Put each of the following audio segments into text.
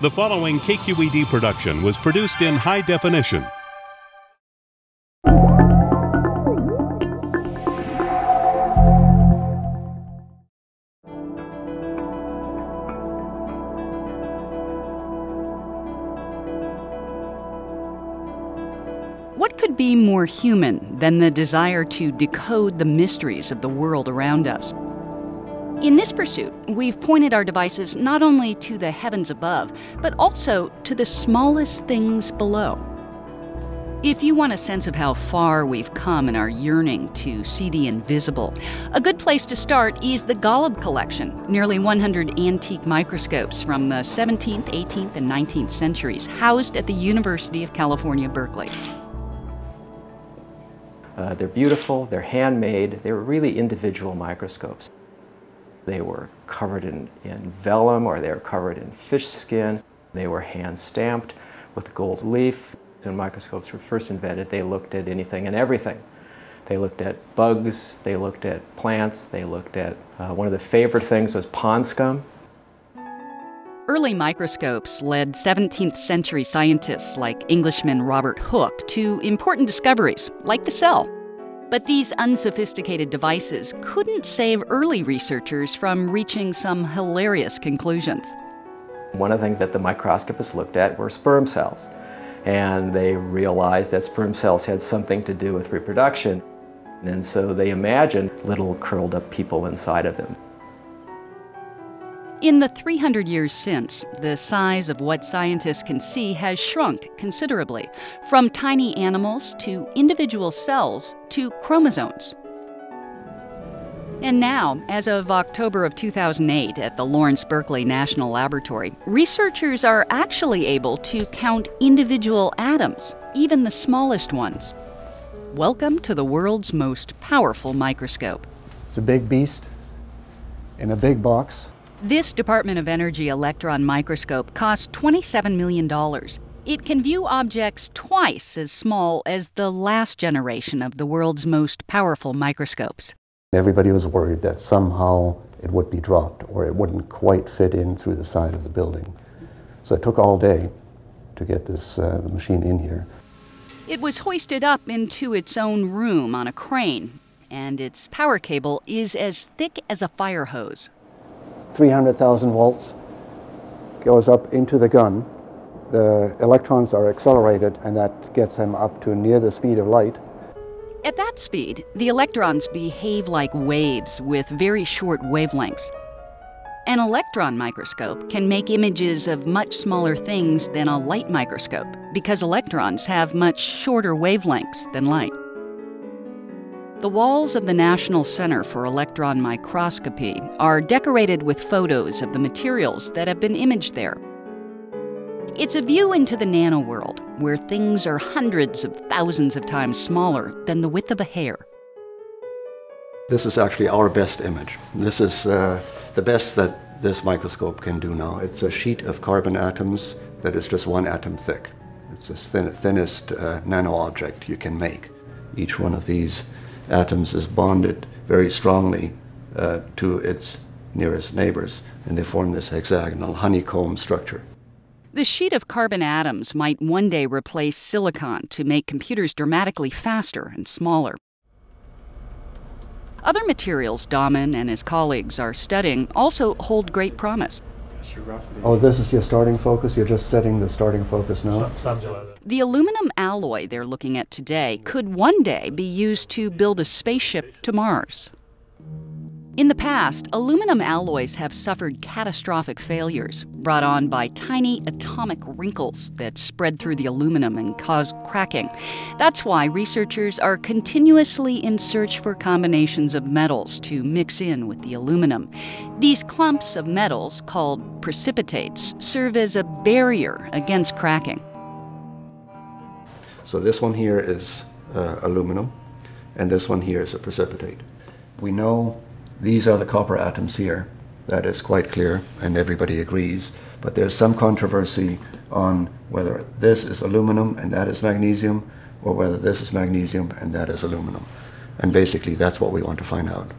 The following KQED production was produced in high definition. What could be more human than the desire to decode the mysteries of the world around us? In this pursuit, we've pointed our devices not only to the heavens above, but also to the smallest things below. If you want a sense of how far we've come in our yearning to see the invisible, a good place to start is the Golub collection, nearly 100 antique microscopes from the 17th, 18th, and 19th centuries, housed at the University of California, Berkeley. Uh, they're beautiful, they're handmade, they're really individual microscopes. They were covered in, in vellum or they were covered in fish skin. They were hand stamped with gold leaf. When microscopes were first invented, they looked at anything and everything. They looked at bugs, they looked at plants, they looked at uh, one of the favorite things was pond scum. Early microscopes led 17th century scientists like Englishman Robert Hooke to important discoveries, like the cell. But these unsophisticated devices couldn't save early researchers from reaching some hilarious conclusions. One of the things that the microscopists looked at were sperm cells. And they realized that sperm cells had something to do with reproduction. And so they imagined little curled up people inside of them. In the 300 years since, the size of what scientists can see has shrunk considerably, from tiny animals to individual cells to chromosomes. And now, as of October of 2008 at the Lawrence Berkeley National Laboratory, researchers are actually able to count individual atoms, even the smallest ones. Welcome to the world's most powerful microscope. It's a big beast in a big box. This Department of Energy electron microscope costs $27 million. It can view objects twice as small as the last generation of the world's most powerful microscopes. Everybody was worried that somehow it would be dropped or it wouldn't quite fit in through the side of the building. So it took all day to get this uh, the machine in here. It was hoisted up into its own room on a crane, and its power cable is as thick as a fire hose. 300,000 volts goes up into the gun. The electrons are accelerated, and that gets them up to near the speed of light. At that speed, the electrons behave like waves with very short wavelengths. An electron microscope can make images of much smaller things than a light microscope because electrons have much shorter wavelengths than light. The walls of the National Center for Electron Microscopy are decorated with photos of the materials that have been imaged there. It's a view into the nano world, where things are hundreds of thousands of times smaller than the width of a hair. This is actually our best image. This is uh, the best that this microscope can do now. It's a sheet of carbon atoms that is just one atom thick. It's the thin, thinnest uh, nano object you can make. Each one of these atoms is bonded very strongly uh, to its nearest neighbors, and they form this hexagonal honeycomb structure. The sheet of carbon atoms might one day replace silicon to make computers dramatically faster and smaller. Other materials Dahmen and his colleagues are studying also hold great promise. Oh, this is your starting focus? You're just setting the starting focus now? The aluminum alloy they're looking at today could one day be used to build a spaceship to Mars. In the past, aluminum alloys have suffered catastrophic failures brought on by tiny atomic wrinkles that spread through the aluminum and cause cracking. That's why researchers are continuously in search for combinations of metals to mix in with the aluminum. These clumps of metals, called precipitates, serve as a barrier against cracking. So this one here is uh, aluminum, and this one here is a precipitate. We know these are the copper atoms here. That is quite clear, and everybody agrees. But there's some controversy on whether this is aluminum and that is magnesium, or whether this is magnesium and that is aluminum. And basically, that's what we want to find out.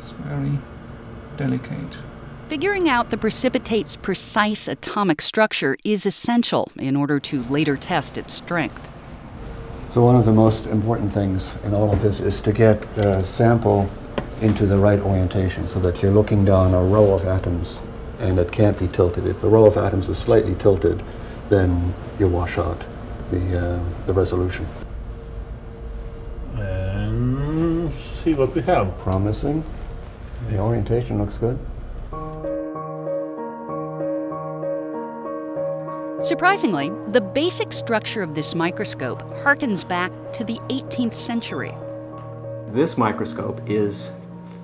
It's very delicate. figuring out the precipitate's precise atomic structure is essential in order to later test its strength. So one of the most important things in all of this is to get the sample into the right orientation so that you're looking down a row of atoms and it can't be tilted. If the row of atoms is slightly tilted, then you wash out the, uh, the resolution. And see what we have. Promising. The orientation looks good. Surprisingly, the basic structure of this microscope harkens back to the 18th century. This microscope is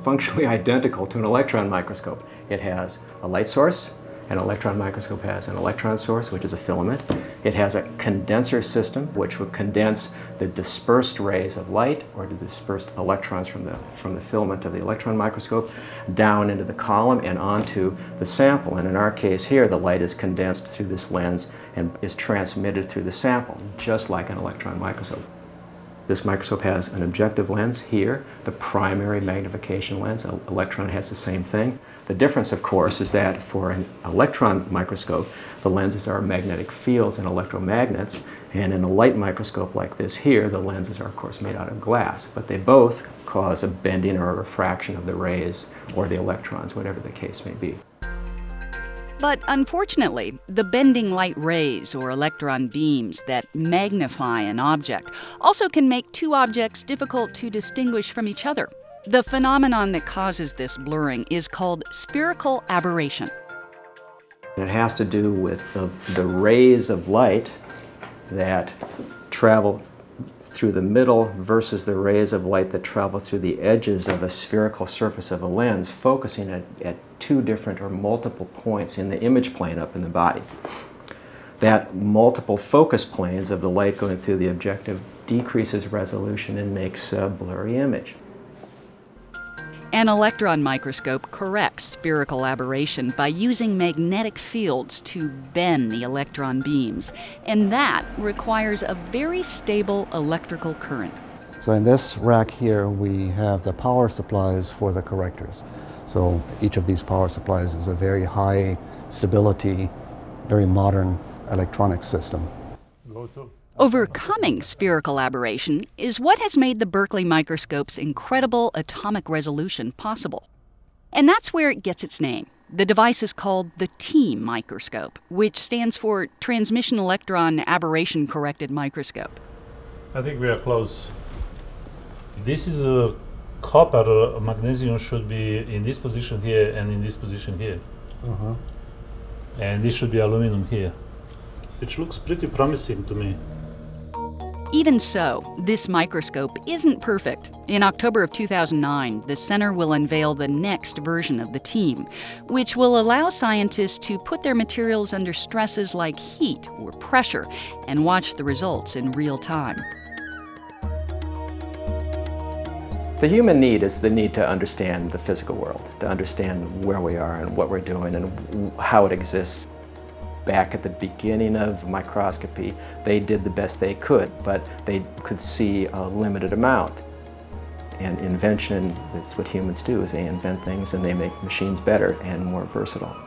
functionally identical to an electron microscope. It has a light source, an electron microscope has an electron source, which is a filament. It has a condenser system, which would condense the dispersed rays of light or the dispersed electrons from the, from the filament of the electron microscope down into the column and onto the sample. And in our case here, the light is condensed through this lens and is transmitted through the sample, just like an electron microscope. This microscope has an objective lens here, the primary magnification lens. An electron has the same thing. The difference, of course, is that for an electron microscope, the lenses are magnetic fields and electromagnets, and in a light microscope like this here, the lenses are, of course, made out of glass. But they both cause a bending or a refraction of the rays or the electrons, whatever the case may be. But unfortunately, the bending light rays or electron beams that magnify an object also can make two objects difficult to distinguish from each other. The phenomenon that causes this blurring is called spherical aberration. It has to do with the, the rays of light that travel through the middle versus the rays of light that travel through the edges of a spherical surface of a lens, focusing at, at two different or multiple points in the image plane up in the body. That multiple focus planes of the light going through the objective decreases resolution and makes a blurry image. An electron microscope corrects spherical aberration by using magnetic fields to bend the electron beams, and that requires a very stable electrical current. So in this rack here, we have the power supplies for the correctors. So each of these power supplies is a very high stability, very modern electronic system. Go to. Overcoming spherical aberration is what has made the Berkeley microscope's incredible atomic resolution possible. And that's where it gets its name. The device is called the TEAM microscope, which stands for Transmission Electron Aberration Corrected Microscope. I think we are close. This is a copper magnesium should be in this position here and in this position here. Uh-huh. And this should be aluminum here. Which looks pretty promising to me. Even so, this microscope isn't perfect. In October of 2009, the center will unveil the next version of the team, which will allow scientists to put their materials under stresses like heat or pressure and watch the results in real time. The human need is the need to understand the physical world, to understand where we are and what we're doing and how it exists. Back at the beginning of microscopy, they did the best they could, but they could see a limited amount. And invention, that's what humans do, is they invent things and they make machines better and more versatile.